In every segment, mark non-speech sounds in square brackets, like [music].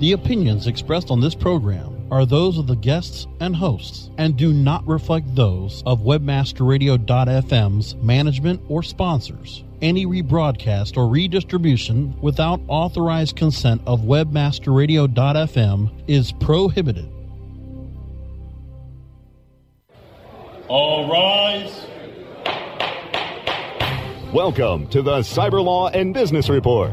The opinions expressed on this program are those of the guests and hosts and do not reflect those of webmasterradio.fm's management or sponsors. Any rebroadcast or redistribution without authorized consent of webmasterradio.fm is prohibited. All rise. Welcome to the Cyber Law and Business Report.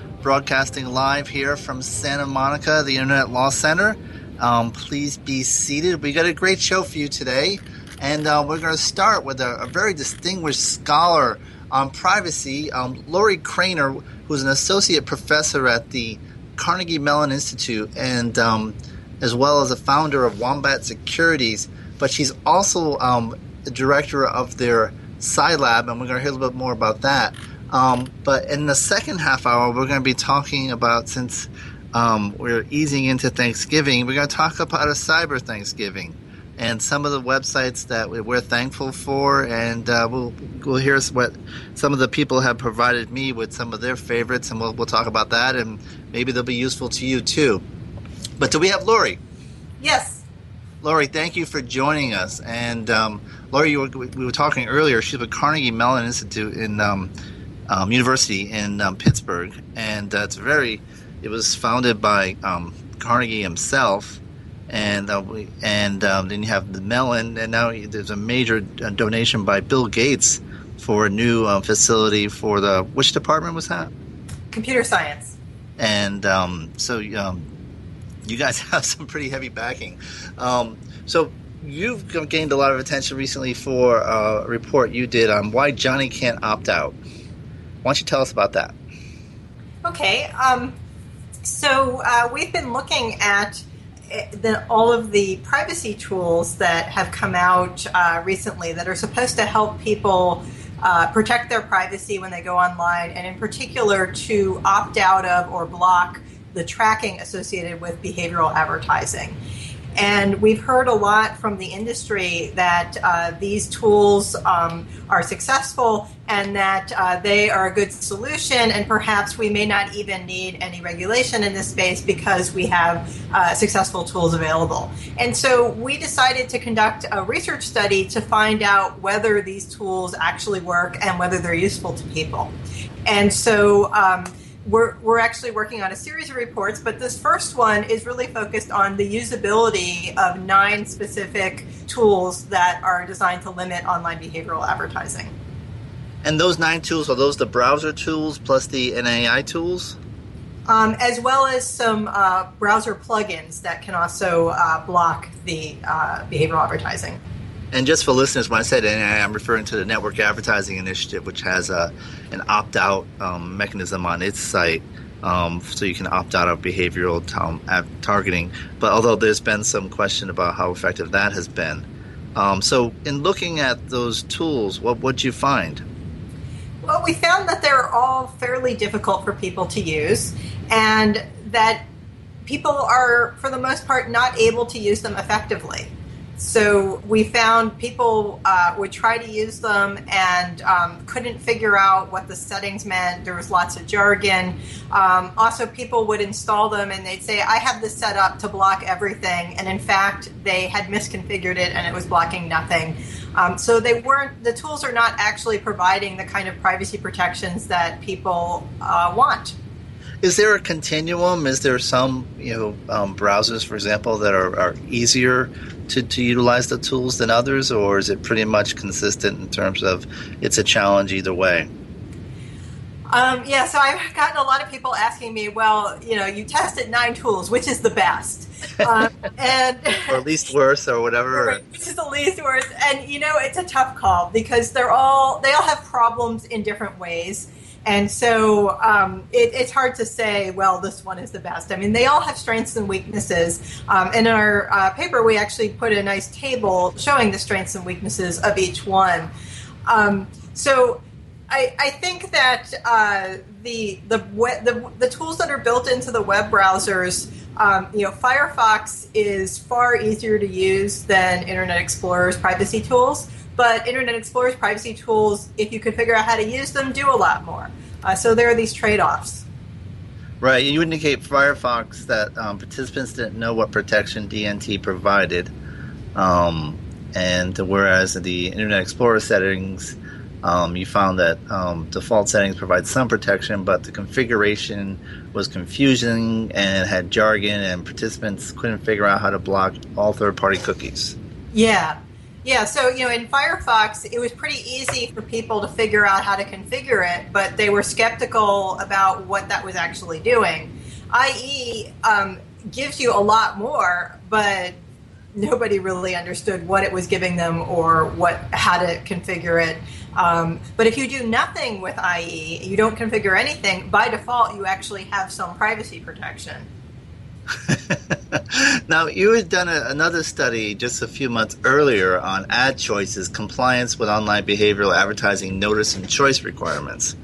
broadcasting live here from Santa Monica, the Internet Law Center. Um, please be seated. We got a great show for you today, and uh, we're going to start with a, a, very distinguished scholar on privacy, um, Lori Cranor, who's an associate professor at the Carnegie Mellon Institute, and um, as well as a founder of Wombat Securities. But she's also um, the director of their CyLab, and we're going to hear a little bit more about that. Um, but in the second half hour, we're going to be talking about since um, we're easing into Thanksgiving, we're going to talk about a cyber Thanksgiving and some of the websites that we're thankful for, and uh, we'll we'll hear what some of the people have provided me with some of their favorites, and we'll we'll talk about that, and maybe they'll be useful to you too. But do we have Lori? Yes. Lori, thank you for joining us. And um, Lori, were, we were talking earlier. She's with Carnegie Mellon Institute in um, um, University in um, Pittsburgh, and uh, it's very. It was founded by um, Carnegie himself, and uh, we, and um, then you have the Mellon, and now there's a major uh, donation by Bill Gates for a new uh, facility for the which department was that? Computer science. And so you guys [laughs] have some pretty heavy backing. Um, so you've gained a lot of attention recently for a report you did on why Johnny can't opt out. Why don't you tell us about that? Okay. Um, so uh, we've been looking at eh, the, all of the privacy tools that have come out uh, recently that are supposed to help people uh, protect their privacy when they go online, and in particular to opt out of or block the tracking associated with behavioral advertising. And we've heard a lot from the industry that uh, these tools um, are successful and that uh, they are a good solution, and perhaps we may not even need any regulation in this space because we have uh, successful tools available. And so we decided to conduct a research study to find out whether these tools actually work and whether they're useful to people. And so um, we're, we're actually working on a series of reports, but this first one is really focused on the usability of nine specific tools that are designed to limit online behavioral advertising. And those nine tools are those the browser tools plus the NAI tools? Um, as well as some uh, browser plugins that can also uh, block the uh, behavioral advertising. And just for listeners, when I said NAI, I'm referring to the Network Advertising Initiative, which has a, an opt out um, mechanism on its site. Um, so you can opt out of behavioral t- targeting. But although there's been some question about how effective that has been. Um, so, in looking at those tools, what would you find? Well, we found that they're all fairly difficult for people to use, and that people are, for the most part, not able to use them effectively. So we found people uh, would try to use them and um, couldn't figure out what the settings meant. There was lots of jargon. Um, also, people would install them and they'd say, I have this set up to block everything. And in fact, they had misconfigured it and it was blocking nothing. Um, so they weren't, the tools are not actually providing the kind of privacy protections that people uh, want. Is there a continuum? Is there some, you know, um, browsers, for example, that are, are easier to, to utilize the tools than others, or is it pretty much consistent in terms of it's a challenge either way? Um, yeah, so I've gotten a lot of people asking me, well, you know, you tested nine tools, which is the best? [laughs] Um, and or least worst or whatever. Which is the least worst. And you know, it's a tough call because they're all they all have problems in different ways. And so um, it, it's hard to say, well, this one is the best. I mean, they all have strengths and weaknesses. Um, in our uh, paper, we actually put a nice table showing the strengths and weaknesses of each one. Um, so I, I, think that uh, the, the, the, the, tools that are built into the web browsers, um, you know, Firefox is far easier to use than Internet Explorer's privacy tools. But Internet Explorer's privacy tools, if you can figure out how to use them, do a lot more. Uh, so there are these trade offs. Right. You indicate Firefox that um, participants didn't know what protection DNT provided. Um, and whereas the Internet Explorer settings, um, you found that um, default settings provide some protection, but the configuration was confusing and had jargon, and participants couldn't figure out how to block all third party cookies. Yeah, yeah, so you know, in Firefox, it was pretty easy for people to figure out how to configure it, but they were skeptical about what that was actually doing. IE um, gives you a lot more, but nobody really understood what it was giving them or what how to configure it. Um, but if you do nothing with IE, you don't configure anything. By default, you actually have some privacy protection. [laughs] now, you had done a, another study just a few months earlier on ad choices, compliance with online behavioral advertising notice and choice requirements.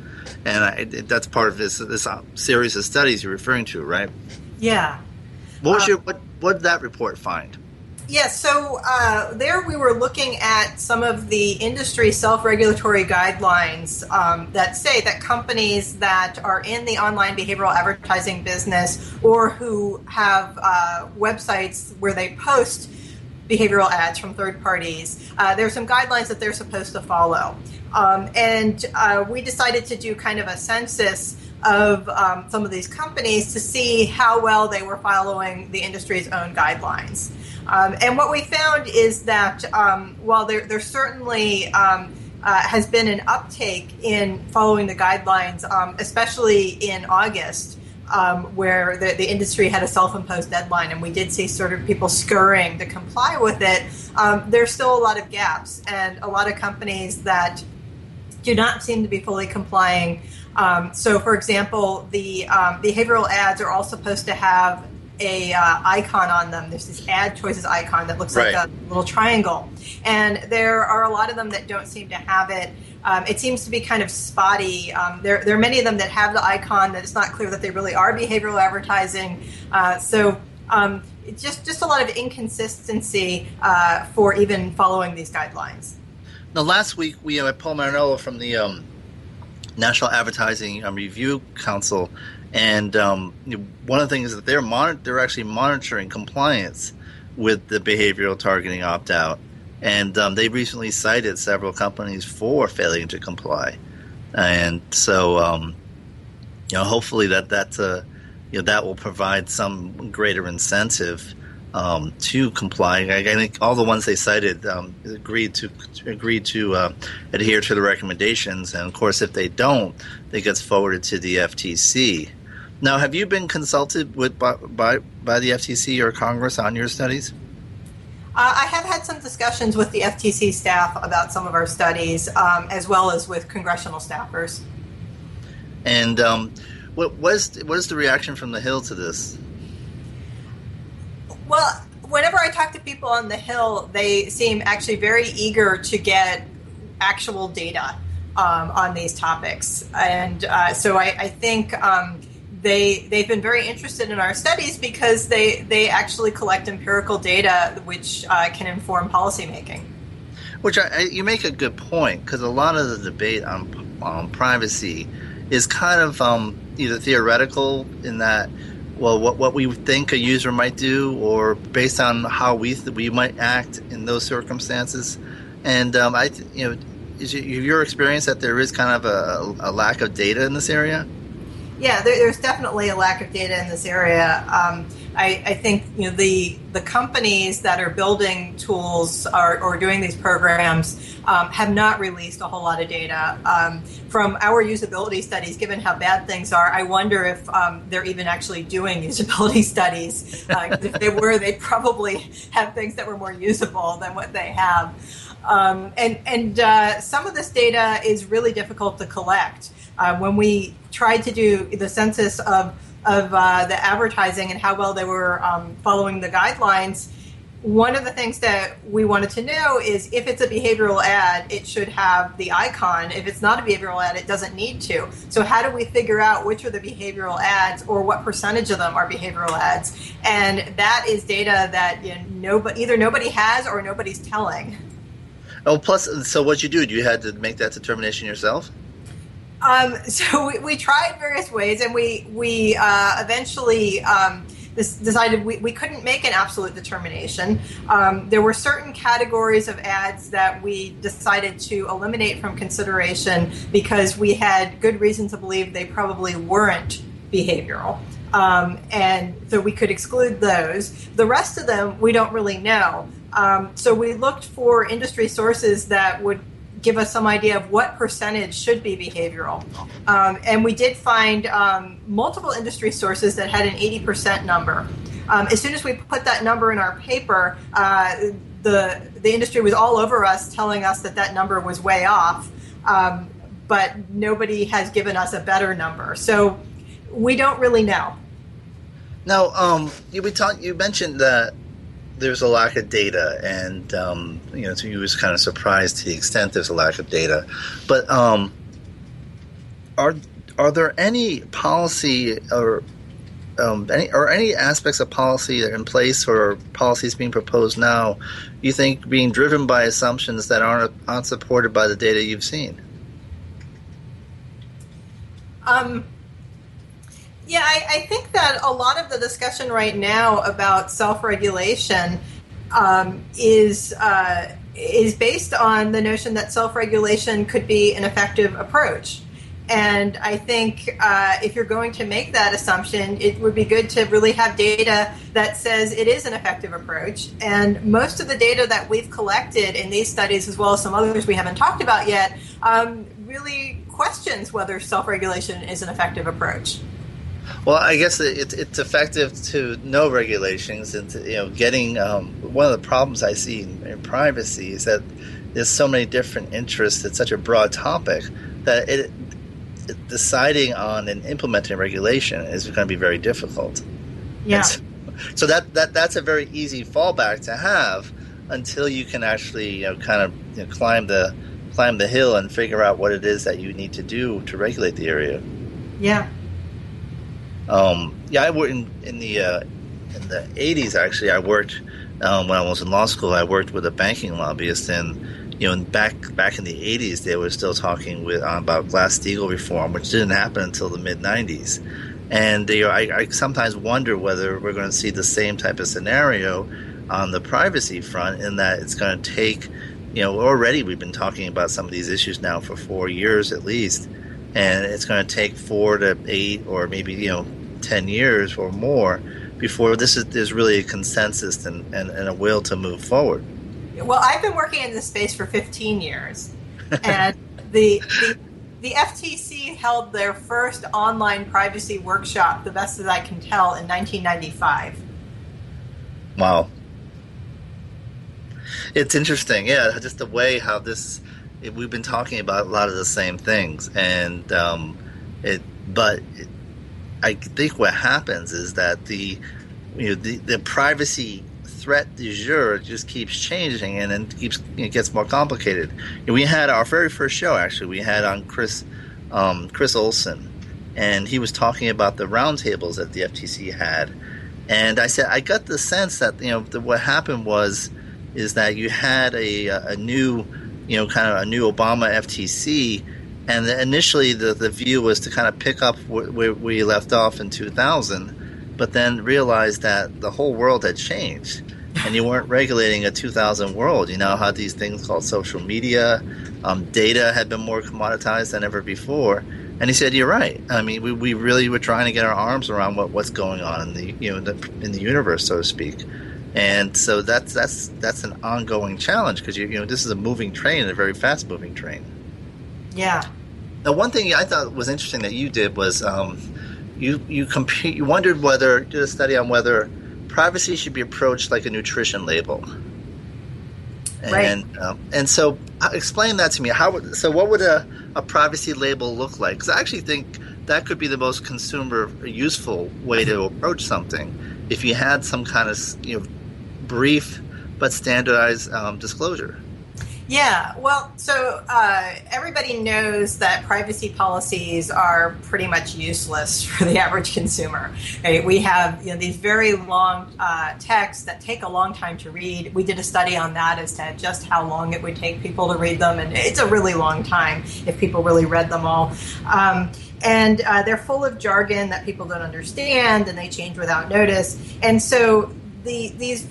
And I, that's part of this this uh, series of studies you're referring to, right? Yeah. What was um, your what? What did that report find? Yes, yeah, so uh, there we were looking at some of the industry self regulatory guidelines um, that say that companies that are in the online behavioral advertising business or who have uh, websites where they post behavioral ads from third parties, uh, there are some guidelines that they're supposed to follow. Um, and uh, we decided to do kind of a census of um, some of these companies to see how well they were following the industry's own guidelines. Um, and what we found is that um, while there, there certainly um, uh, has been an uptake in following the guidelines, um, especially in August, um, where the, the industry had a self imposed deadline, and we did see sort of people scurrying to comply with it, um, there's still a lot of gaps and a lot of companies that do not seem to be fully complying. Um, so, for example, the behavioral ads are all supposed to have a uh, icon on them. There's this ad choices icon that looks right. like a little triangle, and there are a lot of them that don't seem to have it. Um, it seems to be kind of spotty. Um, there, there are many of them that have the icon that it's not clear that they really are behavioral advertising. Uh, so um, just just a lot of inconsistency uh, for even following these guidelines. Now, last week we had Paul Marinello from the um, National Advertising um, Review Council and um, one of the things is that they're mon- they're actually monitoring compliance with the behavioral targeting opt out, and um, they recently cited several companies for failing to comply, and so um, you know hopefully that that uh, you know that will provide some greater incentive um, to comply. I, I, think all the ones they cited um, agreed to agreed to uh, adhere to the recommendations, and of course, if they don't, it gets forwarded to the FTC. Now, have you been consulted with by by, by the FTC or Congress on your studies? Uh, I have had some discussions with the FTC staff about some of our studies, um, as well as with congressional staffers. And um, what was what is the reaction from the Hill to this? Well, whenever I talk to people on the Hill, they seem actually very eager to get actual data um, on these topics, and uh, so I, I think um, they they've been very interested in our studies because they they actually collect empirical data which uh, can inform policymaking. Which I, you make a good point because a lot of the debate on, on privacy is kind of um, either theoretical in that well what, what we think a user might do or based on how we th- we might act in those circumstances and um, I you know is your experience that there is kind of a, a lack of data in this area yeah, there, there's definitely a lack of data in this area. Um, I, I, think you know the the companies that are building tools or, or doing these programs um, have not released a whole lot of data. Um, from our usability studies, given how bad things are, I wonder if um, they're even actually doing [laughs] usability studies. Uh, if they were, they'd probably have things that were more usable than what they have. Um, and and uh, some of this data is really difficult to collect. Uh, when we tried to do the census of of uh, the advertising and how well they were um, following the guidelines, one of the things that we wanted to know is if it's a behavioral ad, it should have the icon. If it's not a behavioral ad, it doesn't need to. So, how do we figure out which are the behavioral ads or what percentage of them are behavioral ads? And that is data that you know, nobody, either nobody has or nobody's telling. Oh, plus, so what you do? You had to make that determination yourself. Um, [laughs] so we, we, tried various ways, and we we uh, eventually um, decided we, we couldn't make an absolute determination. Um, there were certain categories of ads that we decided to eliminate from consideration because we had good reason to believe they probably weren't behavioral. Um, and so we could exclude those. The rest of them we don't really know. Um, so we looked for industry sources that would give us some idea of what percentage should be behavioral. Um, and we did find um, multiple industry sources that had an 80% number. Um, as soon as we put that number in our paper, uh, the the industry was all over us, telling us that that number was way off. Um, but nobody has given us a better number, so we don't really know. Now, um, you we talk, you mentioned that there's a lack of data, and um, you know, so you was kind of surprised to the extent there's a lack of data. But um, are are there any policy or um, any or any aspects of policy that are in place or policies being proposed now you think being driven by assumptions that aren't aren't supported by the data you've seen? Um, yeah, I, I, think that a lot of the discussion right now about self-regulation um, is uh, is based on the notion that self-regulation could be an effective approach. And I think uh, if you're going to make that assumption, it would be good to really have data that says it is an effective approach. And most of the data that we've collected in these studies, as well as some others we haven't talked about yet, um, really questions whether self regulation is an effective approach. Well, I guess it, it's effective to know regulations and to, you know getting um, one of the problems I see in, in, privacy is that there's so many different interests. It's such a broad topic that it, it deciding on and implementing regulation is going to be very difficult. Yeah. So, so, that, that that's a very easy fallback to have until you can actually you know kind of you know, climb the climb the hill and figure out what it is that you need to do to regulate the area. Yeah. Um, yeah, I worked in, in the uh, in the '80s. Actually, I worked um, when I was in law school. I worked with a banking lobbyist, and you know, back back in the '80s, they were still talking with uh, about Glass Steagall reform, which didn't happen until the mid '90s. And know, I, I sometimes wonder whether we're going to see the same type of scenario on the privacy front, in that it's going to take, you know, already we've been talking about some of these issues now for four years at least, and it's going to take four to eight or maybe you know 10 years or more before this is there's really a consensus and, and, and a will to move forward. Well, I've been working in this space for 15 years, [laughs] and the, the the FTC held their first online privacy workshop, the best that I can tell, in 1995. Wow. It's interesting, yeah, just the way how this we've been talking about a lot of the same things, and um, it, but it, I think what happens is that the you know the, the privacy threat du jour just keeps changing and then keeps it gets more complicated. we had our very first show actually we had on Chris um, Chris Olsen, and he was talking about the roundtables that the FTC had. And I said, I got the sense that you know the, what happened was is that you had a, a new, you know, kind of a new Obama FTC, and the, initially the, the view was to kind of pick up where, we left off in 2000, but then realized that the whole world had changed, and you weren't regulating a 2000 world. You now had these things called social media, um, data had been more commoditized than ever before. And he said, "You're right. I mean, we, we really were trying to get our arms around what, what's going on in the you know the, in the universe, so to speak." And so that's that's that's an ongoing challenge because you you know this is a moving train, a very fast moving train. Yeah. Now, one thing I thought was interesting that you did was um, you you compete. You wondered whether did a study on whether privacy should be approached like a nutrition label. Right. And um, and so uh, explain that to me. How would, so what would a, a privacy label look like? Because I actually think that could be the most consumer useful way to approach something if you had some kind of you know brief but standardized um, disclosure. Yeah, well, so uh, everybody knows that privacy policies are pretty much useless [laughs] for the average consumer. Right? We have you know, these very long uh, texts that take a long time to read. We did a study on that as to just how long it would take people to read them, and it's a really long time if people really read them all. Um, and uh, they're full of jargon that people don't understand, and they change without notice. And so the, these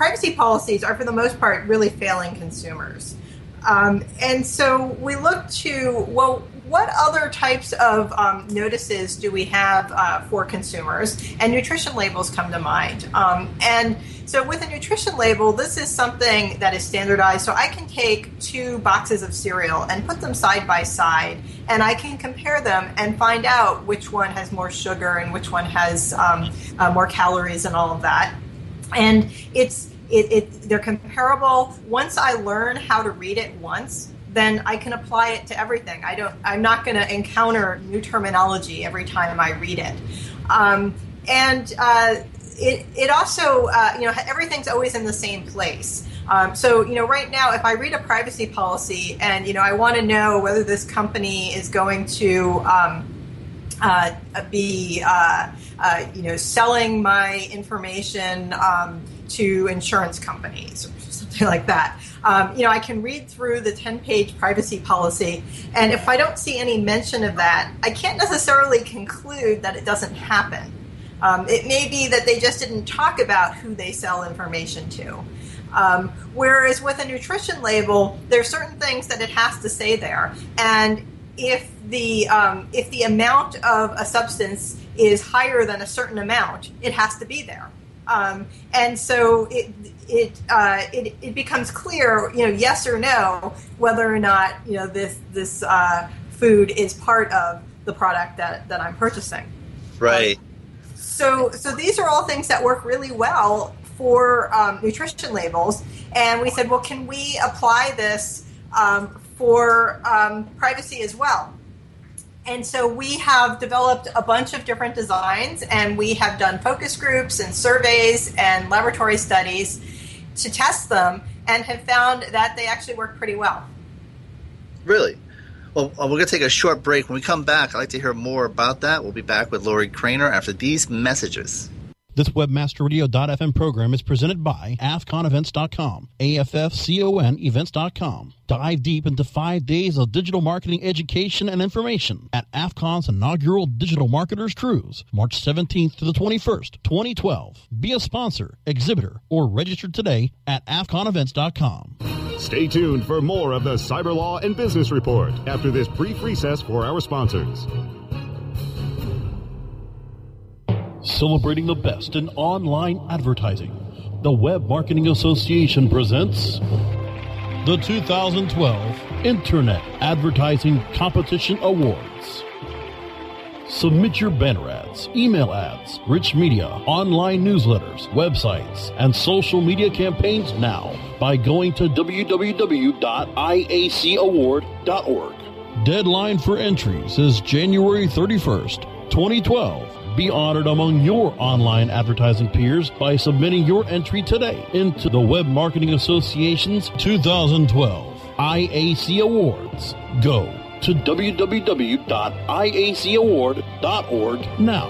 privacy policies are, for the most part, really failing consumers. Um, and so we look to, well, what other types of um, notices do we have uh, for consumers? And nutrition labels come to mind. Um, and so with a nutrition label, this is something that is standardized. So I can take two boxes of cereal and put them side by side, and I can compare them and find out which one has more sugar and which one has um, uh, more calories and all of that. And it's it, it, they're comparable. Once I learn how to read it once, then I can apply it to everything. I don't. I'm not going to encounter new terminology every time I read it. Um, and uh, it, it also, uh, you know, everything's always in the same place. Um, so, you know, right now, if I read a privacy policy and, you know, I want to know whether this company is going to um, uh, be, uh, uh, you know, selling my information um, to insurance companies or something like that. Um, you know, I can read through the 10 page privacy policy, and if I don't see any mention of that, I can't necessarily conclude that it doesn't happen. Um, it may be that they just didn't talk about who they sell information to. Um, whereas with a nutrition label, there are certain things that it has to say there, and if the um, if the amount of a substance is higher than a certain amount, it has to be there. Um, and so it it, uh, it it becomes clear, you know, yes or no, whether or not you know this this uh, food is part of the product that, that I'm purchasing. Right. Um, so so these are all things that work really well for um, nutrition labels, and we said, well, can we apply this um, for um, privacy as well? And so we have developed a bunch of different designs, and we have done focus groups and surveys and laboratory studies to test them, and have found that they actually work pretty well. Really? Well, uh, we're going to take a short break. When we come back, I'd like to hear more about that. We'll be back with Lori Cranor after these messages. This webmasterradio.fm program is presented by AFFCONEvents.com, A-F-F-C-O-N events.com. Dive deep into five days of digital marketing education and information at AFFCON's inaugural Digital Marketers Cruise, March 17th to the 21st, 2012. Be a sponsor, exhibitor, or register today at AFFCONEvents.com. Stay tuned for more of the Cyber Law and Business Report after this brief recess for our sponsors. Celebrating the best in online advertising, the Web Marketing Association presents the 2012 Internet Advertising Competition Awards. Submit your banner ads, email ads, rich media, online newsletters, websites, and social media campaigns now by going to www.iacaward.org. Deadline for entries is January 31st, 2012 be honored among your online advertising peers by submitting your entry today into the Web Marketing Association's 2012 IAC Awards. Go to www.iacaward.org now.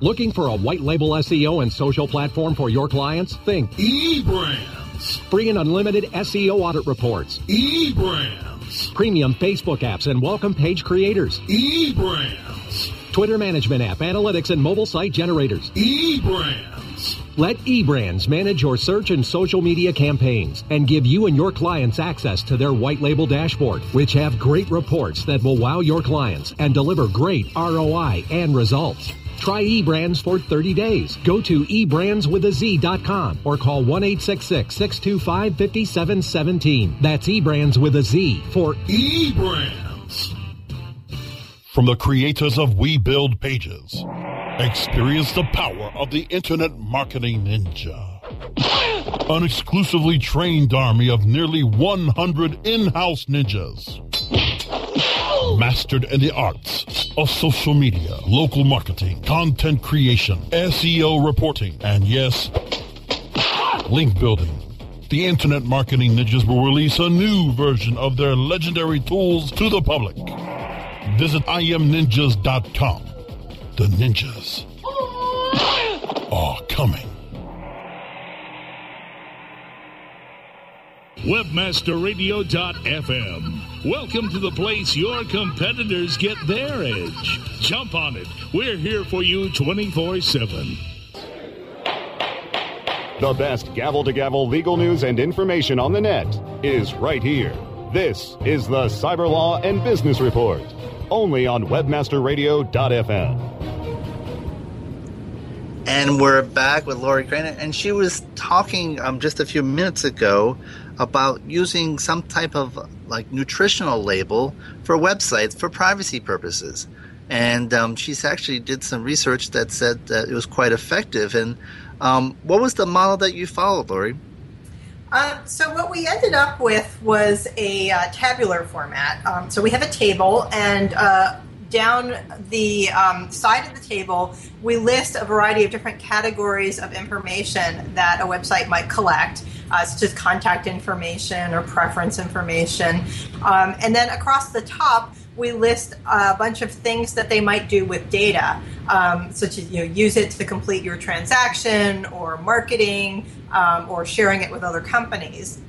Looking for a white label SEO and social platform for your clients? Think eBrandz. Free and unlimited SEO audit reports. eBrandz. Premium Facebook apps and welcome page creators. eBrandz. Twitter management app, analytics, and mobile site generators. eBrandz. Let eBrandz manage your search and social media campaigns and give you and your clients access to their white label dashboard, which have great reports that will wow your clients and deliver great ROI and results. Try eBrandz for 30 days. Go to eBrandsWithAZ.com or call 1-866-625-5717. That's eBrandz with a Z for eBrandz. From the creators of We Build Pages, experience the power of the Internet Marketing Ninja. An exclusively trained army of nearly 100 in-house ninjas mastered in the arts of social media, local marketing, content creation, SEO reporting, and yes, link building. The Internet Marketing Ninjas will release a new version of their legendary tools to the public. Visit imninjas.com. The ninjas are coming. Webmasterradio.fm. Welcome to the place your competitors get their edge. Jump on it. We're here for you 24 7. The best gavel to gavel legal news and information on the net is right here. This is the Cyber Law and Business Report, only on webmasterradio.fm. And we're back with Lori Cranor, and she was talking um, just a few minutes ago about using some type of like nutritional label for websites for privacy purposes. And um, she's actually did some research that said that it was quite effective. And um, what was the model that you followed, Lori? Um, so what we ended up with was a uh, tabular format. Um, so we have a table, and uh, down the um, side of the table, we list a variety of different categories of information that a website might collect, uh, such as contact information or preference information. Um, and then across the top, we list a bunch of things that they might do with data, um, such as you know, use it to complete your transaction or marketing um, or sharing it with other companies.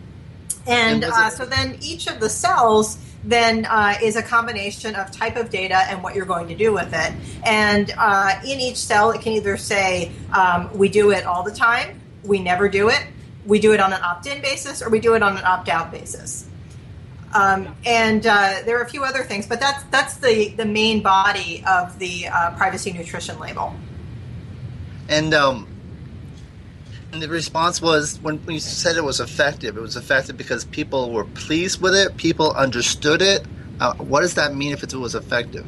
And, and uh, so then each of the cells then uh, is a combination of type of data and what you're going to do with it. And uh, in each cell, it can either say, um, we do it all the time, we never do it, we do it on an opt in basis, or we do it on an opt out basis. Um, and uh, there are a few other things, but that's that's the, the main body of the uh, privacy nutrition label. And um, and the response was when we said it was effective, it was effective because people were pleased with it, people understood it. Uh, what does that mean if it was effective?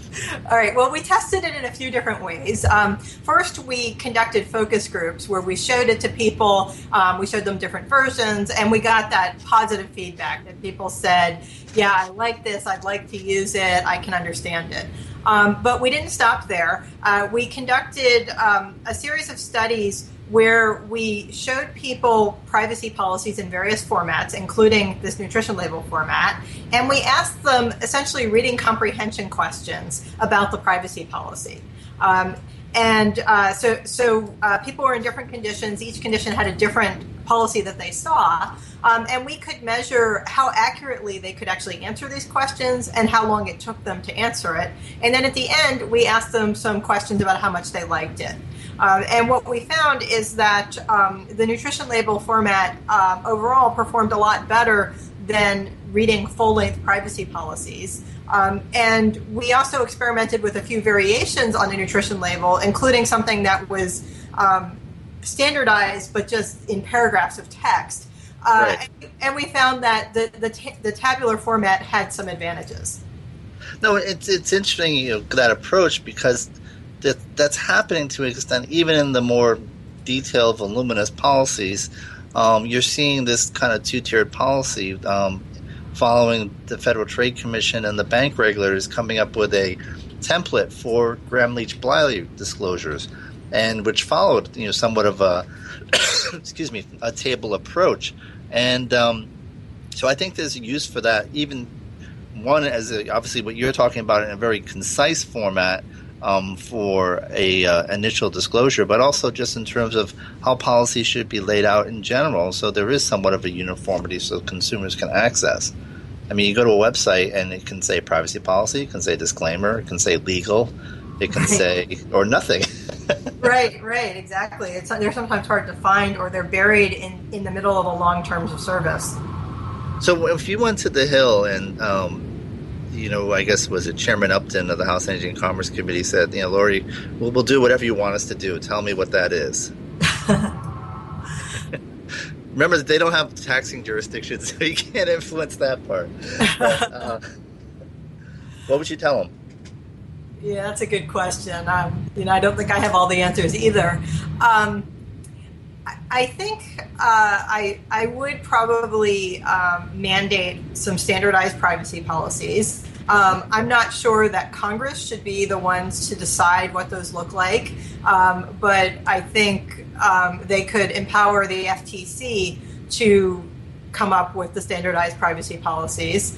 All right. Well, we tested it in a few different ways. Um, first, we conducted focus groups where we showed it to people. Um, we showed them different versions, and we got that positive feedback that people said, "Yeah, I like this. I'd like to use it. I can understand it." Um, but we didn't stop there. Uh, we conducted um, a series of studies where we showed people privacy policies in various formats, including this nutrition label format, and we asked them essentially reading comprehension questions about the privacy policy. Um, and uh, so, so uh, people were in different conditions. Each condition had a different policy that they saw. Um, and we could measure how accurately they could actually answer these questions and how long it took them to answer it. And then at the end, we asked them some questions about how much they liked it. Um, and what we found is that um, the nutrition label format um, overall performed a lot better than reading full length privacy policies. Um, and we also experimented with a few variations on the nutrition label, including something that was um, standardized but just in paragraphs of text. Uh, right. and, and, we found that the, the, t- the tabular format had some advantages. No, it's, it's interesting you know, that approach because that that's happening to an extent, even in the more detailed, voluminous policies. Um, you're seeing this kind of two-tiered policy um, following the Federal Trade Commission and the bank regulators coming up with a template for Gramm-Leach-Bliley disclosures, and which followed, you know, somewhat of a [coughs] excuse me, a table approach, and um, So I think there's a use for that. Even one as obviously what you're talking about in a very concise format um, for a uh, initial disclosure, but also just in terms of how policy should be laid out in general. So there is somewhat of a uniformity so consumers can access. I mean, you go to a website and it can say privacy policy, it can say disclaimer, it can say legal, it can right. say or nothing. [laughs] right, right, exactly. It's they're sometimes hard to find, or they're buried in in the middle of a long terms of service. So if you went to the Hill and um, you know, I guess was it Chairman Upton of the House Energy and Commerce Committee said, you know, Lori, we'll, we'll do whatever you want us to do. Tell me what that is. [laughs] Remember that they don't have taxing jurisdictions, [laughs] so you can't influence that part. But, uh, what would you tell them? Yeah, that's a good question. Um, you know, I don't think I have all the answers either. Um, I think uh, I I would probably um, mandate some standardized privacy policies. Um, I'm not sure that Congress should be the ones to decide what those look like, um, but I think um, they could empower the FTC to come up with the standardized privacy policies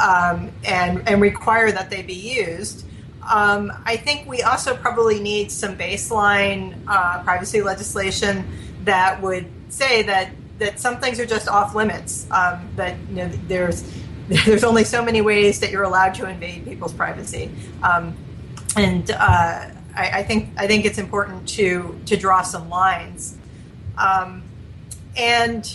um, and and require that they be used. Um, I think we also probably need some baseline uh, privacy legislation that would say that that some things are just off limits. Um, that you know, there's [laughs] there's only so many ways that you're allowed to invade people's privacy, um, and uh, I, I, think I think it's important to to draw some lines. Um, and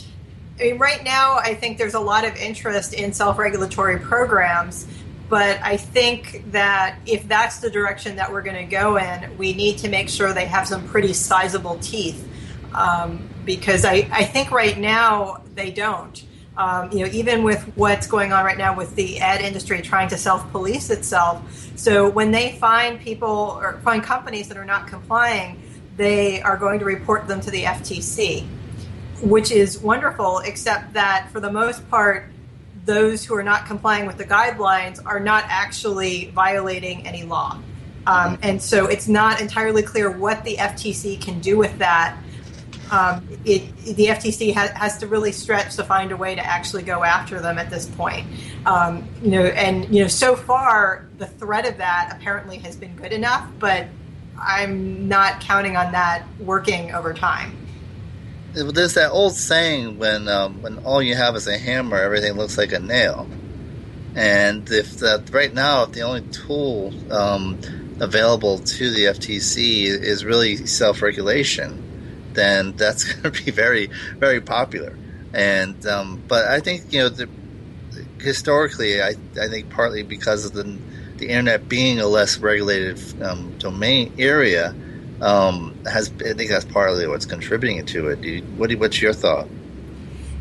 I mean, right now, I think there's a lot of interest in self-regulatory programs. But I think that if that's the direction that we're going to go in, we need to make sure they have some pretty sizable teeth um, because I, I think right now they don't. Um, you know, even with what's going on right now with the ad industry trying to self-police itself. So when they find people or find companies that are not complying, they are going to report them to the FTC, which is wonderful. Except that for the most part, those who are not complying with the guidelines are not actually violating any law. Um, and so it's not entirely clear what the FTC can do with that um, it, the FTC ha- has to really stretch to find a way to actually go after them at this point. Um, you know, and you know, so far the threat of that apparently has been good enough, but I'm not counting on that working over time. There's that old saying when um, when all you have is a hammer, everything looks like a nail. And if right now, if the only tool um, available to the FTC is really self-regulation, then that's [laughs] going to be very, very popular. And um, but I think you know, the, historically, I I think partly because of the the internet being a less regulated um, domain area, um, has I think that's partly what's contributing to it. You, what what's your thought?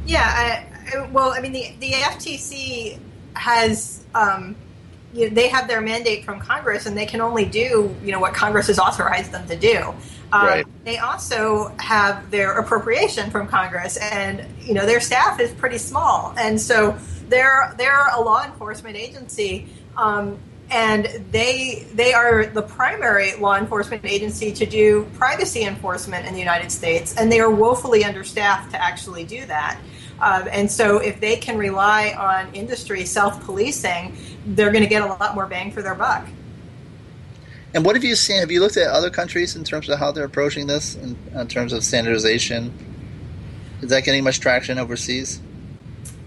Yeah, I, well, I mean, the the FTC has. Um, you know, they have their mandate from Congress, and they can only do you know what Congress has authorized them to do. Um, right. They also have their appropriation from Congress, and you know their staff is pretty small, and so they're they're a law enforcement agency, um, and they they are the primary law enforcement agency to do privacy enforcement in the United States, and they are woefully understaffed to actually do that. Um, and so, if they can rely on industry self policing, they're going to get a lot more bang for their buck. And what have you seen? Have you looked at other countries in terms of how they're approaching this in, in terms of standardization? Is that getting much traction overseas?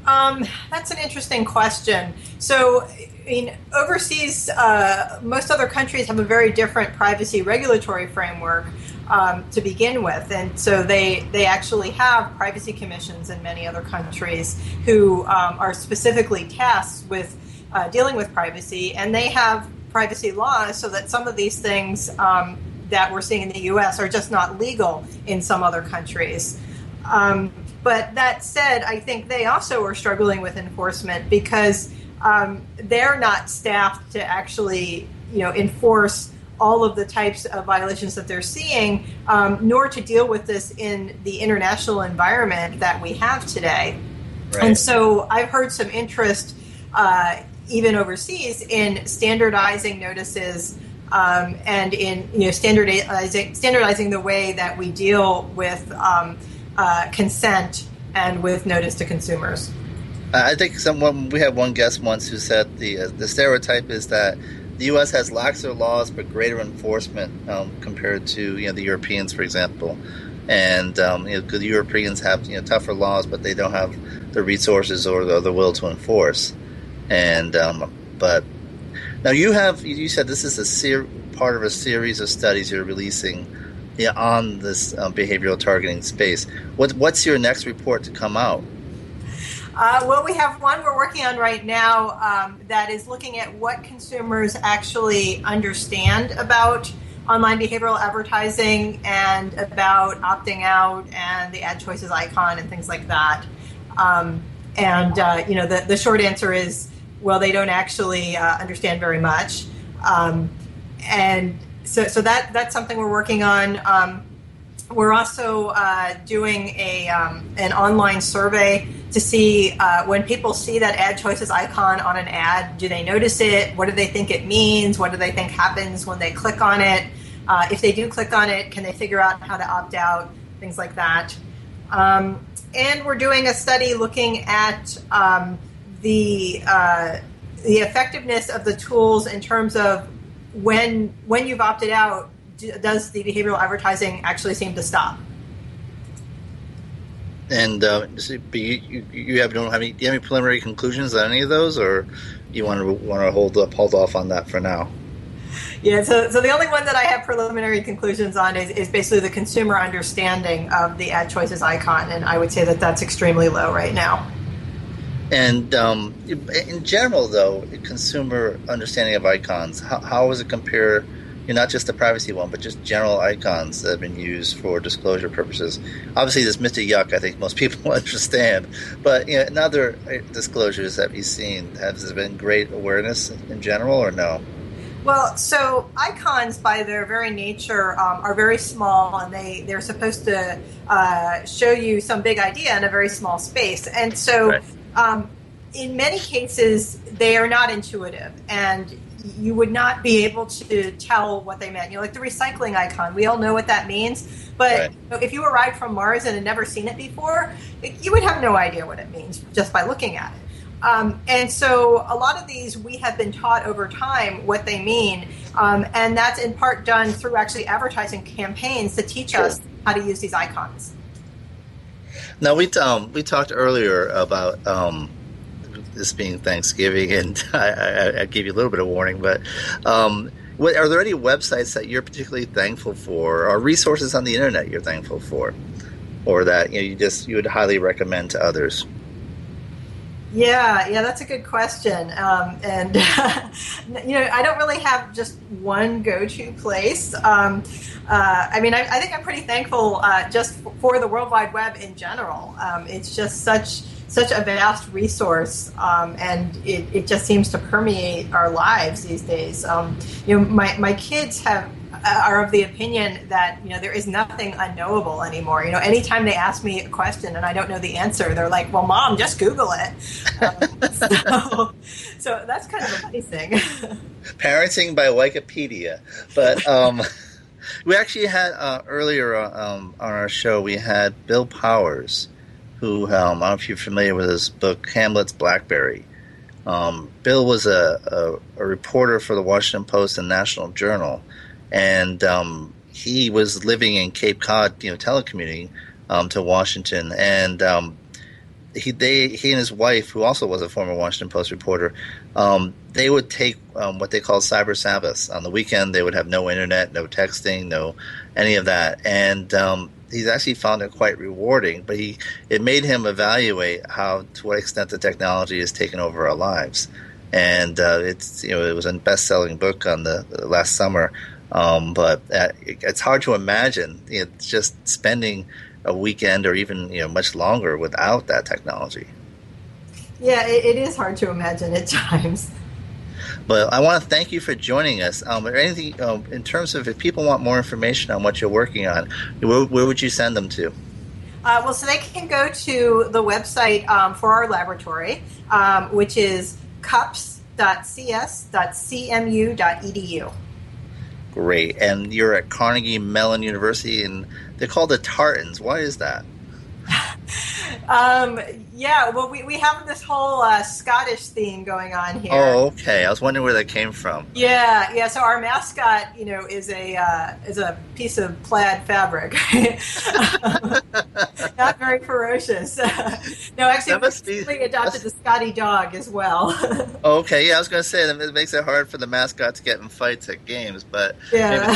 Um, that's an interesting question. So, I mean, overseas, uh, most other countries have a very different privacy regulatory framework um, to begin with, and so they they actually have privacy commissions in many other countries who um, are specifically tasked with uh, dealing with privacy, and they have privacy laws so that some of these things um, that we're seeing in the US are just not legal in some other countries. Um, but that said, I think they also are struggling with enforcement because um, they're not staffed to actually, you know, enforce all of the types of violations that they're seeing, um, nor to deal with this in the international environment that we have today. Right. And so I've heard some interest uh, even overseas in standardizing notices um, and in you know standardizing standardizing the way that we deal with um, uh, consent and with notice to consumers. I think someone we had one guest once who said the uh, the stereotype is that the U.S. has laxer laws but greater enforcement um, compared to you know the Europeans, for example. And um, you know, the Europeans have you know tougher laws, but they don't have the resources or the, the will to enforce. And um, but now you have you said this is a ser- part of a series of studies you're releasing yeah, on this um, behavioral targeting space. What, what's your next report to come out? Uh, well, we have one we're working on right now um, that is looking at what consumers actually understand about online behavioral advertising and about opting out and the ad choices icon and things like that. Um, and uh, you know, the, the short answer is, well, they don't actually uh, understand very much. Um, and so, so that that's something we're working on. Um, we're also uh, doing a um, an online survey to see uh, when people see that ad choices icon on an ad, do they notice it? What do they think it means? What do they think happens when they click on it? Uh, if they do click on it, can they figure out how to opt out? Things like that. Um, and we're doing a study looking at um, the uh, the effectiveness of the tools in terms of when when you've opted out, does the behavioral advertising actually seem to stop? And uh, you, you have don't have any, do you have any preliminary conclusions on any of those, or you want to want to hold up hold off on that for now? Yeah, so, so the only one that I have preliminary conclusions on is, is basically the consumer understanding of the ad choices icon, and I would say that that's extremely low right now. And um, in general, though, consumer understanding of icons, how, how does it compare? You know, not just the privacy one, but just general icons that have been used for disclosure purposes. Obviously, this Mr. Yuck, I think most [laughs] people understand. But you know, in other uh, disclosures that we've seen, has there been great awareness in general, or no? Well, so icons, by their very nature, um, are very small, and they they're supposed to uh, show you some big idea in a very small space. And so, right. Um, in many cases, they are not intuitive, and you would not be able to tell what they meant. You know, like the recycling icon, we all know what that means. But right. if you arrived from Mars and had never seen it before, you would have no idea what it means just by looking at it. Um, and so a lot of these we have been taught over time what they mean. Um, and that's in part done through actually advertising campaigns to teach sure. us how to use these icons. Now we um, we talked earlier about um, this being Thanksgiving, and [laughs] I, I, I, gave you a little bit of warning. But um, what, are there any websites that you're particularly thankful for, or resources on the internet you're thankful for, or that you know you just you would highly recommend to others? Yeah, yeah, that's a good question. Um, and, [laughs] you know, I don't really have just one go to place. Um, uh, I mean, I, I, think I'm pretty thankful uh, just for the World Wide Web in general. Um, it's just such such a vast resource, um, and it, it just seems to permeate our lives these days. Um, you know, my, my kids have are of the opinion that you know there is nothing unknowable anymore. You know, anytime they ask me a question and I don't know the answer, they're like, "Well, mom, just Google it." Um, [laughs] so, so, that's kind of a funny thing. [laughs] Parenting by Wikipedia, but um, [laughs] we actually had uh, earlier um, on our show we had Bill Powers, who um, I don't know if you're familiar with his book Hamlet's Blackberry. Um, Bill was a, a, a reporter for the Washington Post and National Journal and um, he was living in Cape Cod, you know, telecommuting um, to Washington, and um, he they he and his wife, who also was a former Washington Post reporter, um, they would take um, what they call cyber Sabbaths on the weekend. They would have no internet, no texting, no any of that, and um, he's actually found it quite rewarding. But he it made him evaluate how to what extent the technology has taken over our lives. And uh, it's you know it was a best selling book on the last summer um, but uh, it's hard to imagine you know, just spending a weekend or even you know much longer without that technology. Yeah, it, it is hard to imagine at [laughs] times. But I want to thank you for joining us. Um, anything um, in terms of if people want more information on what you're working on, where, where would you send them to? Uh, well, so they can go to the website um, for our laboratory, um, which is cups.cs.cmu.edu great. And you're at Carnegie Mellon University, and they're called the Tartans. Why is that? [laughs] um, yeah, well, we, we have this whole uh, Scottish theme going on here. Oh, okay. I was wondering where that came from. Yeah, yeah. So our mascot, you know, is a uh, is a piece of plaid fabric. [laughs] [laughs] Not very ferocious. no, actually, we recently adopted the Scotty dog as well. oh, okay. Yeah, I was going to say that it makes it hard for the mascot to get in fights at games, but yeah.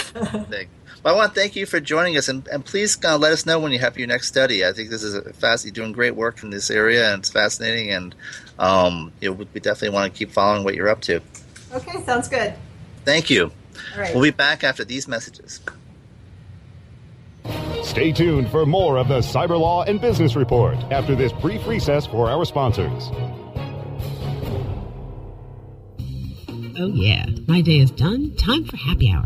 But I want to thank you for joining us, and, and please uh, let us know when you have your next study. I think this is a fast. You're doing great work in this area, and it's fascinating. And um, you know, we definitely want to keep following what you're up to. Okay, sounds good. Thank you. All right. We'll be back after these messages. Stay tuned for more of the Cyber Law and Business Report after this brief recess for our sponsors. Oh, yeah. My day is done. Time for happy hour.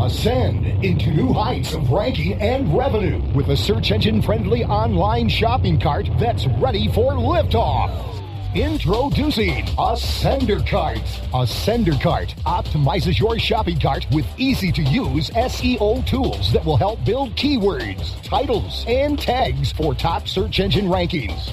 Ascend into new heights of ranking and revenue with a search engine friendly online shopping cart that's ready for liftoff. Introducing Ascender Cart. Ascender Cart optimizes your shopping cart with easy to use SEO tools that will help build keywords, titles, and tags for top search engine rankings.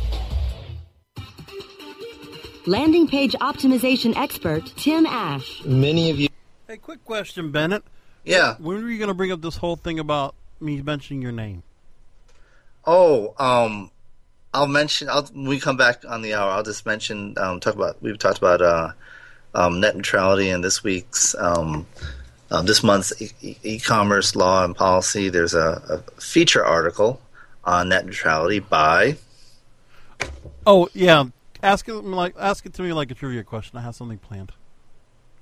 Landing page optimization expert Tim Ash. Many of you. Hey, quick question, Bennet. Yeah. When were you going to bring up this whole thing about me mentioning your name? Oh, um, I'll mention. I'll when we come back on the hour. I'll just mention. Um, talk about. We've talked about uh, um, net neutrality in this week's. Um, uh, this month's e- e-commerce law and policy. There's a, a feature article on net neutrality by. Oh yeah, ask it like ask it to me like a trivia question. I have something planned.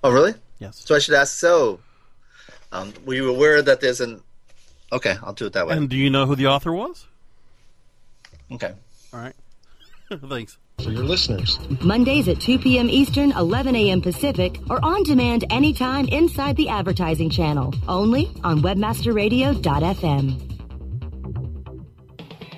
Oh really? Yes. So I should ask. So, um, were you aware that there's an? Okay, I'll do it that way. And do you know who the author was? Okay. All right. [laughs] Thanks. For your listeners. Mondays at 2 p.m. Eastern, 11 a.m. Pacific, or on demand anytime inside the advertising channel. Only on webmasterradio.fm.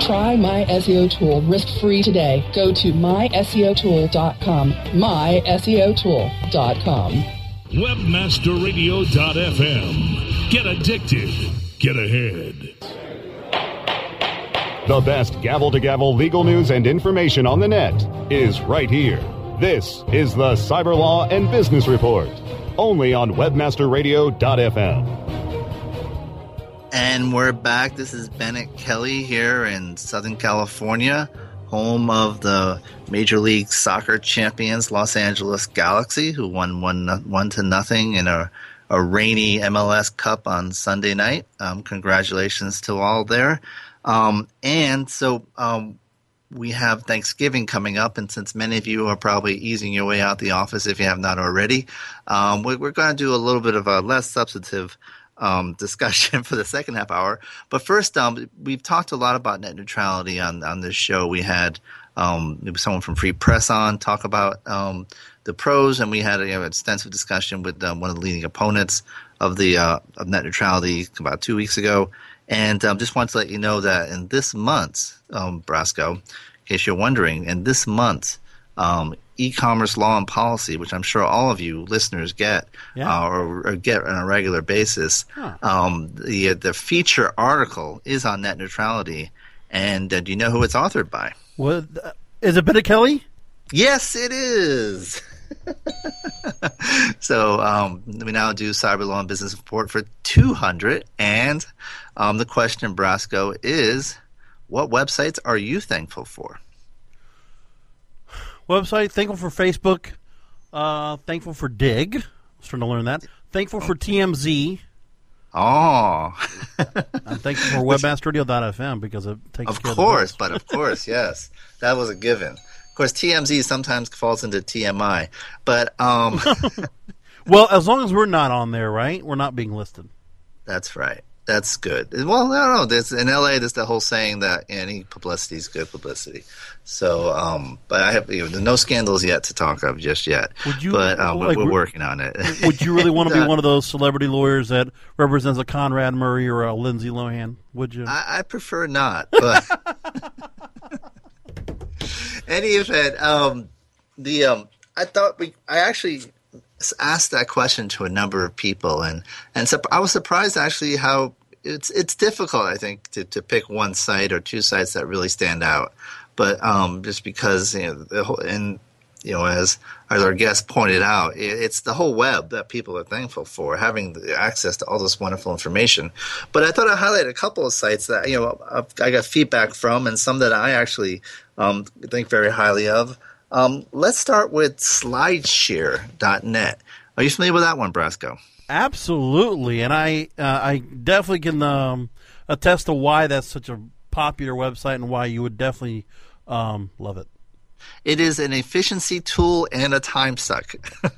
Try My SEO Tool risk-free today. Go to myseotool.com. myseotool.com. Webmasterradio.fm. Get addicted. Get ahead. The best gavel to gavel legal news and information on the net is right here. This is the Cyber Law and Business Report, only on webmasterradio.fm. And we're back. This is Bennet Kelley here in Southern California, home of the Major League Soccer champions, Los Angeles Galaxy, who won one, one to nothing in a, a rainy MLS Cup on Sunday night. Um, congratulations to all there. Um, and so um, we have Thanksgiving coming up, and since many of you are probably easing your way out the office if you have not already, um, we, are going to do a little bit of a less substantive um, [laughs] discussion for the second half hour. But first, um, we've talked a lot about net neutrality on on this show. We had um, someone from Free Press on talk about um, the pros, and we had you know, extensive discussion with um, one of the leading opponents of the uh, of net neutrality about two weeks ago, and um, just want to let you know that in this month, Brasco, in case you're wondering, in this month, e-commerce law and policy, which I'm sure all of you listeners get Yeah. uh, or, or get on a regular basis, Huh. um, the the feature article is on net neutrality, and uh, do you know who it's authored by? What, uh, is it Bennet Kelley? Yes, it is. [laughs] so um, we now do cyber law and business support for 200. And um, the question, Brasco, is what websites are you thankful for? Website, thankful for Facebook. Uh, thankful for Digg. Starting to learn that. Thankful for TMZ. Oh, I'm thankful for [laughs] webmasterradio.fm because it takes of care course, of but of course, yes, that was a given. Of course, TMZ sometimes falls into TMI, but um, [laughs] Well, as long as we're not on there, right? We're not being listed. That's right. That's good. Well, I don't know. There's, in LA, there's the whole saying that any publicity is good publicity. So, um, but I have you know, no scandals yet to talk of just yet. Would you- But um, like, we're, we're working on it. [laughs] Would you really want to be [laughs] one of those celebrity lawyers that represents a Conrad Murray or a Lindsay Lohan? Would you? I, I prefer not, but [laughs] any event, um, the um, I thought we I actually asked that question to a number of people, and and so I was surprised actually how it's it's difficult I think to, to pick one site or two sites that really stand out, but um, just because you know the whole and you know as as our guest pointed out, it, it's the whole web that people are thankful for having access to all this wonderful information. But I thought I'd highlight a couple of sites that you know I got feedback from, and some that I actually um, think very highly of. Um, let's start with SlideShare.net. Are you familiar with that one, Brasco? Absolutely, and I uh, I definitely can um, attest to why that's such a popular website and why you would definitely um, love it. It is an efficiency tool and a time suck. [laughs]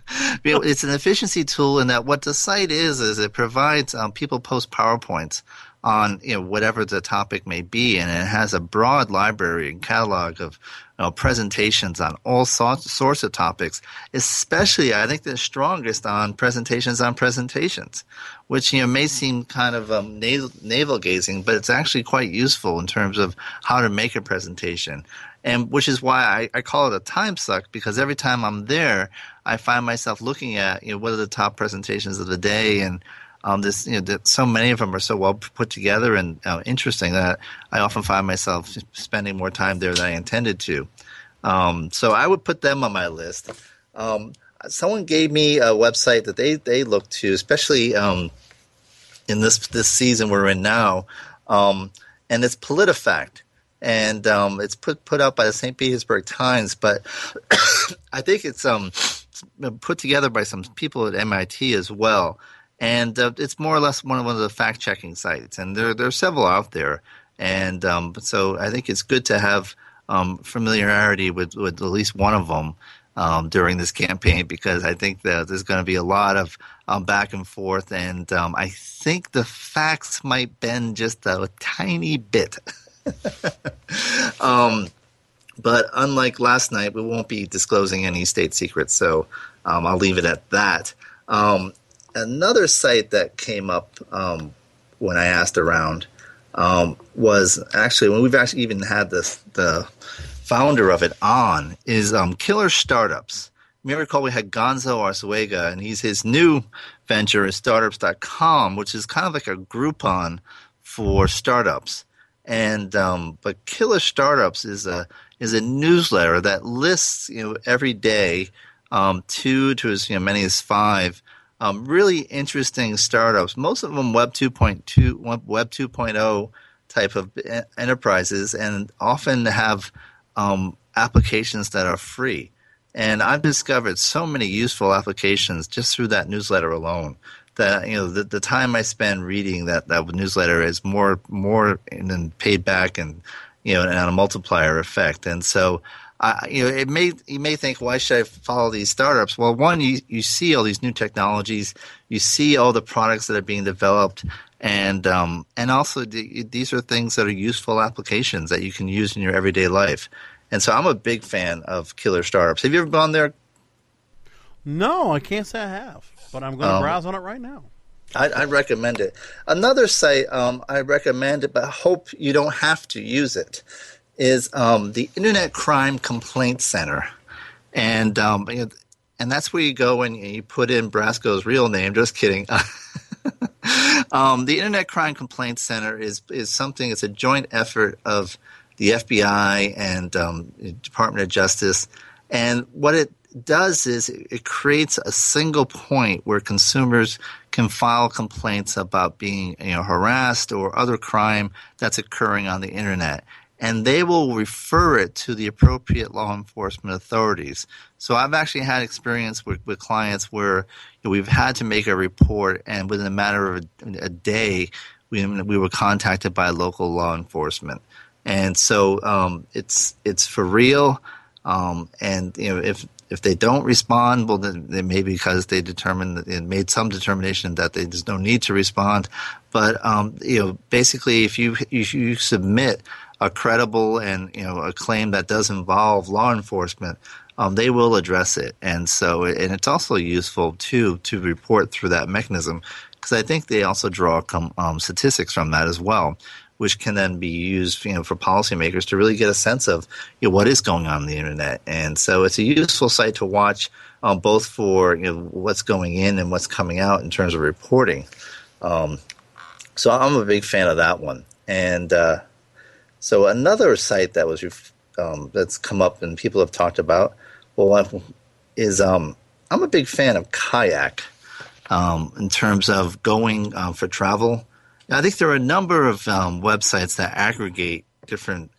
It's an efficiency tool in that what the site is is it provides um, people post PowerPoints on you know whatever the topic may be, and it has a broad library and catalog of know, presentations on all sorts, of topics. Especially, I think the strongest on presentations on presentations, which you know may seem kind of um, navel, navel gazing, but it's actually quite useful in terms of how to make a presentation and which is why I, I call it a time suck because every time I'm there, I find myself looking at you know what are the top presentations of the day, and um, this you know that so many of them are so well put together and uh, interesting that I often find myself spending more time there than I intended to. Um, so I would put them on my list. Um, someone gave me a website that they they look to, especially um, in this this season we're in now, um, and it's PolitiFact, and um, it's put put out by the St. Petersburg Times. But [coughs] I think it's um put together by some people at MIT as well, and uh, it's more or less one of one of the fact checking sites, and there there are several out there, and um, so I think it's good to have um, familiarity with with at least one of them um, during this campaign because I think that there's going to be a lot of um, back and forth, and um, I think the facts might bend just a tiny bit. [laughs] um, but unlike last night, we won't be disclosing any state secrets, so um, I'll leave it at that. Another site that came up um, when I asked around um, was actually when we've actually even had this the founder of it on is um, Killer Startups. You may recall we had Gonzo Arzuega, and he's his new venture is startups.com, which is kind of like a Groupon for startups. And um, but Killer Startups is a is a newsletter that lists you know every day um, two to as you know, many as five um, really interesting startups. Most of them Web 2.2 Web 2.0 type of enterprises, and often have um, applications that are free. And I've discovered so many useful applications just through that newsletter alone. That you know, the, the time I spend reading that, that newsletter is more more than paid back, and you know, and on a multiplier effect. And so, I you know, it may you may think, why should I follow these startups? Well, one, you you see all these new technologies, you see all the products that are being developed, and um, and also the, these are things that are useful applications that you can use in your everyday life. And so, I'm a big fan of Killer Startups. Have you ever gone there? No, I can't say I have, but I'm going to Um, browse on it right now. I, I recommend it. Another site um, I recommend it, but hope you don't have to use it, is um, the Internet Crime Complaint Center, and um, and that's where you go and you put in Brasco's real name. Just kidding. [laughs] um, the Internet Crime Complaint Center is is something. It's a joint effort of the FBI and um, Department of Justice, and what it does is it creates a single point where consumers can file complaints about being you know harassed or other crime that's occurring on the internet and they will refer it to the appropriate law enforcement authorities. So I've actually had experience with, with clients where you know, we've had to make a report, and within a matter of a, a, day, we we were contacted by local law enforcement, and so um, it's it's for real. Um, and you know if if they don't respond, well, then it may be because they determined it made some determination that they, there's no need to respond. But um, you know, basically, if you if you submit a credible and you know a claim that does involve law enforcement, um, they will address it. And so, and it's also useful too to report through that mechanism because I think they also draw um, statistics from that as well which can then be used, you know, for policymakers to really get a sense of you know, what is going on, on the internet. And so it's a useful site to watch, um, both for you know what's going in and what's coming out in terms of reporting. Um, so I'm a big fan of that one. And uh, so another site that was um, that's come up and people have talked about, well, is um, I'm a big fan of Kayak um, in terms of going uh, for travel I think there are a number of um, websites that aggregate different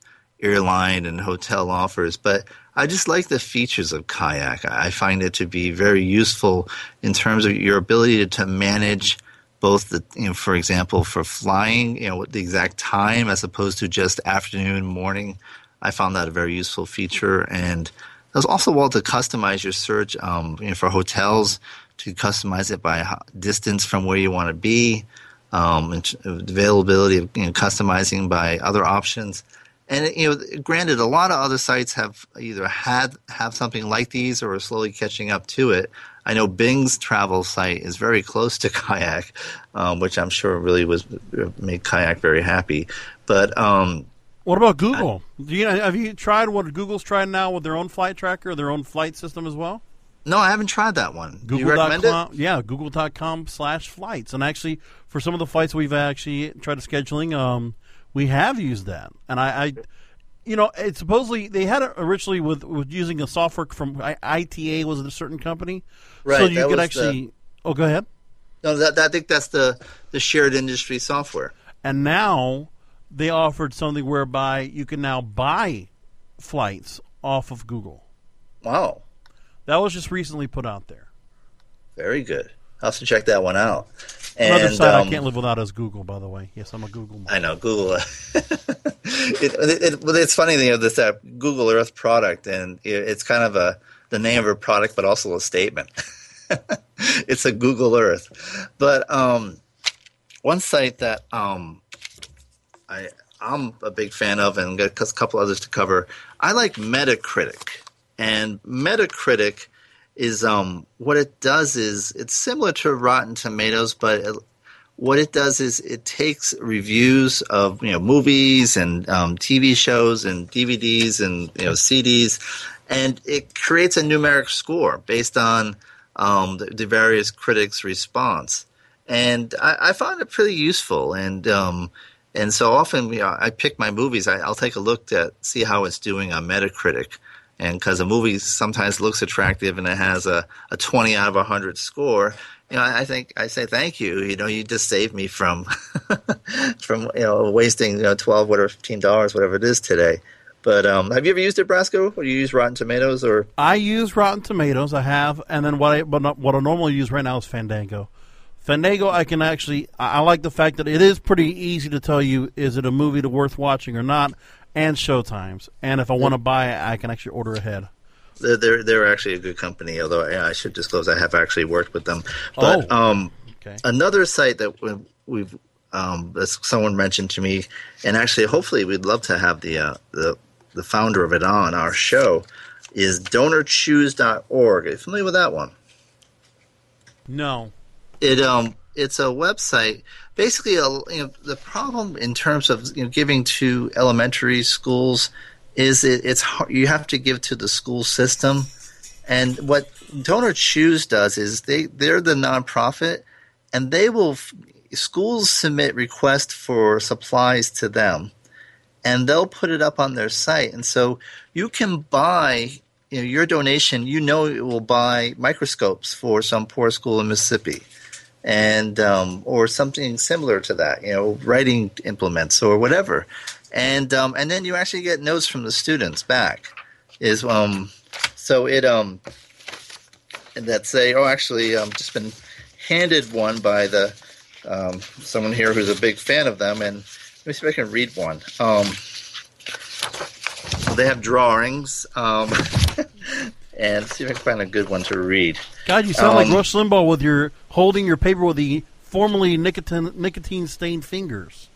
airline and hotel offers, but I just like the features of Kayak. I find it to be very useful in terms of your ability to manage both the, you know, for example, for flying, you know, the exact time as opposed to just afternoon, morning. I found that a very useful feature, and there's also well to customize your search um, you know, for hotels to customize it by distance from where you want to be um, availability of you know, customizing by other options. And you know, granted, a lot of other sites have either had have something like these or are slowly catching up to it. I know Bing's travel site is very close to [laughs] Kayak, um, which I'm sure really was made Kayak very happy. But um, what about Google? I, you have you tried what Google's trying now with their own flight tracker, their own flight system as well? No, I haven't tried that one. Google. you recommend it? Yeah, google.com slash flights. And actually, for some of the flights we've actually tried scheduling, um, we have used that. And I, I you know, it supposedly they had it originally with, with using a software from ITA was a certain company, right? So you could actually. The, oh, go ahead. No, that, that, I think that's the the shared industry software. And now they offered something whereby you can now buy flights off of Google. Wow. That was just recently put out there. Very good. I'll have to check that one out. Another site um, I can't live without is Google. By the way, yes, I'm a Google. I know Google. [laughs] it, it, it, it's funny, you know, this uh, Google Earth product, and it's kind of a the name of a product, but also a statement. [laughs] it's a Google Earth, but um, one site that um, I I'm a big fan of, and got a couple others to cover. I like Metacritic. And Metacritic is um, what it does is it's similar to Rotten Tomatoes, but it, what it does is it takes reviews of you know movies and um, TV shows and DVDs and you know CDs, and it creates a numeric score based on um, the, the, various critics' response. And I, I find it pretty useful. And um, and so often you know, I pick my movies. I, will take a look at see how it's doing on Metacritic and because a movie sometimes looks attractive and it has a, a 20 out of 100 score you know i think i say thank you you know you just saved me from [laughs] from you know wasting you know 12 whatever 15 dollars whatever it is today but um, have you ever used it, Brasco? Or you use Rotten Tomatoes or? I use Rotten Tomatoes. I have, and then what I but what I normally use right now is Fandango. Fandango, I can actually I like the fact that it is pretty easy to tell you is it a movie to worth watching or not and showtimes. And if I want to buy it, I can actually order ahead. They're, they're, they're actually a good company, although yeah, I should disclose I have actually worked with them. But oh, um, okay. another site that we've um, someone mentioned to me, and actually, hopefully, we'd love to have the uh, the the founder of it on our show is donorchoose.org. Are you familiar with that one? No. It um it's a website. Basically, a, you know, the problem in terms of you know, giving to elementary schools is it, it's hard, you have to give to the school system, and what Donor Choose does is they they're the nonprofit, and they will schools submit requests for supplies to them, and they'll put it up on their site, and so you can buy you know, your donation, you know, it will buy microscopes for some poor school in Mississippi, and um, or something similar to that, you know, writing implements or whatever, and um, and then you actually get notes from the students back. Is um, so it um, that say, oh, actually, um, just been handed one by the um, someone here who's a big fan of them, and let me see if I can read one. Um, they have drawings. Um, [laughs] and see if I can find a good one to read. God, you sound um, like Rush Limbaugh with your holding your paper with the formerly nicotine nicotine stained fingers.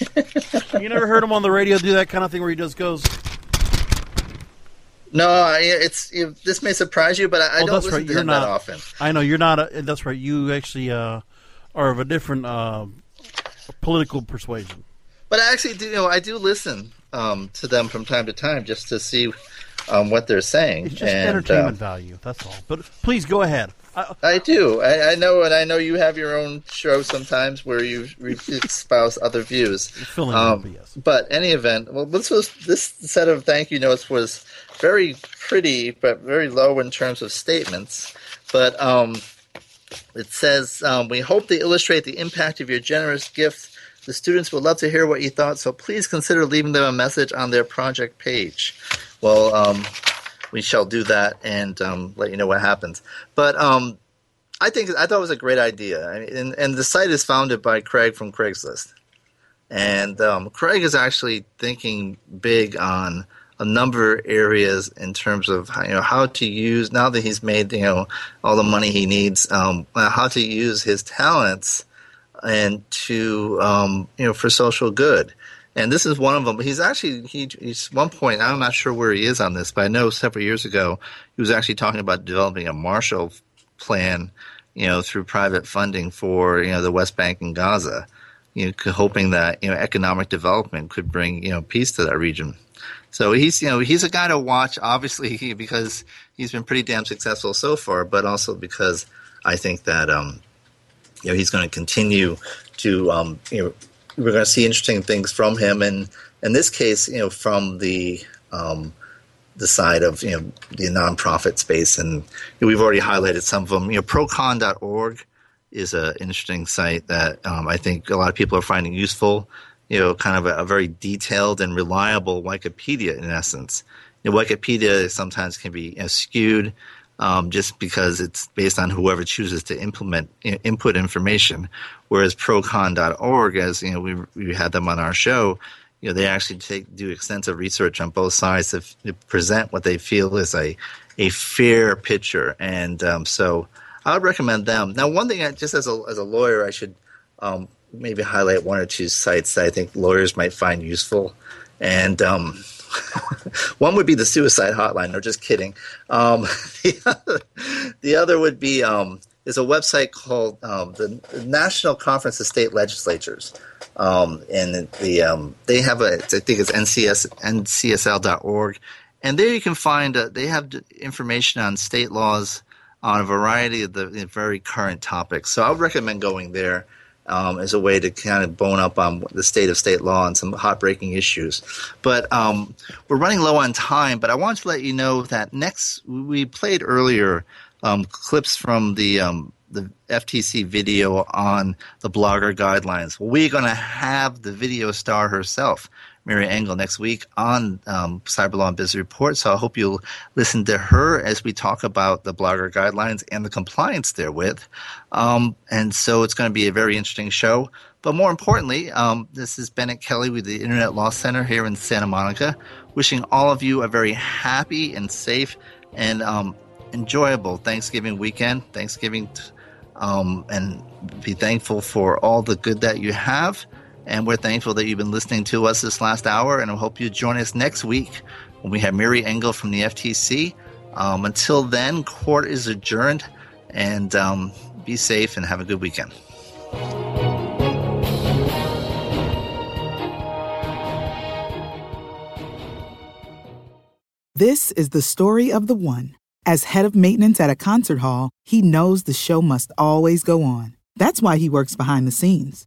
[laughs] you never heard him on the radio do that kind of thing where he just goes. No, it's it, this may surprise you, but I, I oh, don't listen right. to you're not, that often. I know you're not. A, that's right. You actually uh, are of a different uh, political persuasion. But I actually do. You know, I do listen um, to them from time to time just to see um, what they're saying. It's just and, entertainment uh, value. That's all. But please go ahead. I, I do. I, I, know, and I know you have your own show sometimes where you espouse other views. Filling um, yes. But any event, well, this was this set of thank you notes was very pretty, but very low in terms of statements. But um, it says, um, "We hope to illustrate the impact of your generous gift." The students would love to hear what you thought, so please consider leaving them a message on their project page. Well, um, we shall do that and um, let you know what happens. But um, I think I thought it was a great idea, and, and, the site is founded by Craig from Craigslist, and um, Craig is actually thinking big on a number of areas in terms of you know how to use now that he's made you know all the money he needs, um, how to use his talents and to um, you know for social good. And this is one of them. He's actually he, he's one point. I'm not sure where he is on this, but I know several years ago he was actually talking about developing a Marshall Plan, you know, through private funding for you know the West Bank and Gaza, you know, hoping that you know economic development could bring you know peace to that region. So he's you know he's a guy to watch, obviously [laughs] because he's been pretty damn successful so far, but also because I think that um, you know he's going to continue to um, you know we're going to see interesting things from him, and in this case, you know, from the um, the side of you know the nonprofit space, and we've already highlighted some of them. You know, procon.org is an interesting site that um, I think a lot of people are finding useful. You know, kind of a, a very detailed and reliable Wikipedia in essence. You know, Wikipedia sometimes can be you know, skewed um, just because it's based on whoever chooses to implement input information. Whereas procon.org, as you know, we we had them on our show, you know, they actually take do extensive research on both sides to, f- to present what they feel is a a fair picture, and um, so I would recommend them. Now, one thing, I, just as a as a lawyer, I should um, maybe highlight one or two sites that I think lawyers might find useful, and um, [laughs] One would be the suicide hotline. No, just kidding. Um, [laughs] the, other, the, other, would be um, is a website called um, the National Conference of State Legislatures, um, and the um, they have a I think it's NCS ncsl.org, and there you can find uh, they have information on state laws on a variety of the very current topics. So I would recommend going there um, as a way to kind of bone up on the state of state law and some hot breaking issues. But um, we're running low on time. But I wanted to let you know that next we played earlier um, clips from the um, the FTC video on the blogger guidelines. We're going to have the video star herself. Mary Engle next week on um, Cyber Law and Business Report. So I hope you'll listen to her as we talk about the blogger guidelines and the compliance therewith. Um, and so it's going to be a very interesting show. But more importantly, um, this is Bennet Kelley with the Internet Law Center here in Santa Monica, wishing all of you a very happy and safe and um, enjoyable Thanksgiving weekend. Thanksgiving, um, and be thankful for all the good that you have. And we're thankful that you've been listening to us this last hour, and I hope you join us next week when we have Mary Engle from the FTC. Um, until then, court is adjourned, and um, Be safe and have a good weekend. This is the story of the one. As head of maintenance at a concert hall, he knows the show must always go on. That's why he works behind the scenes,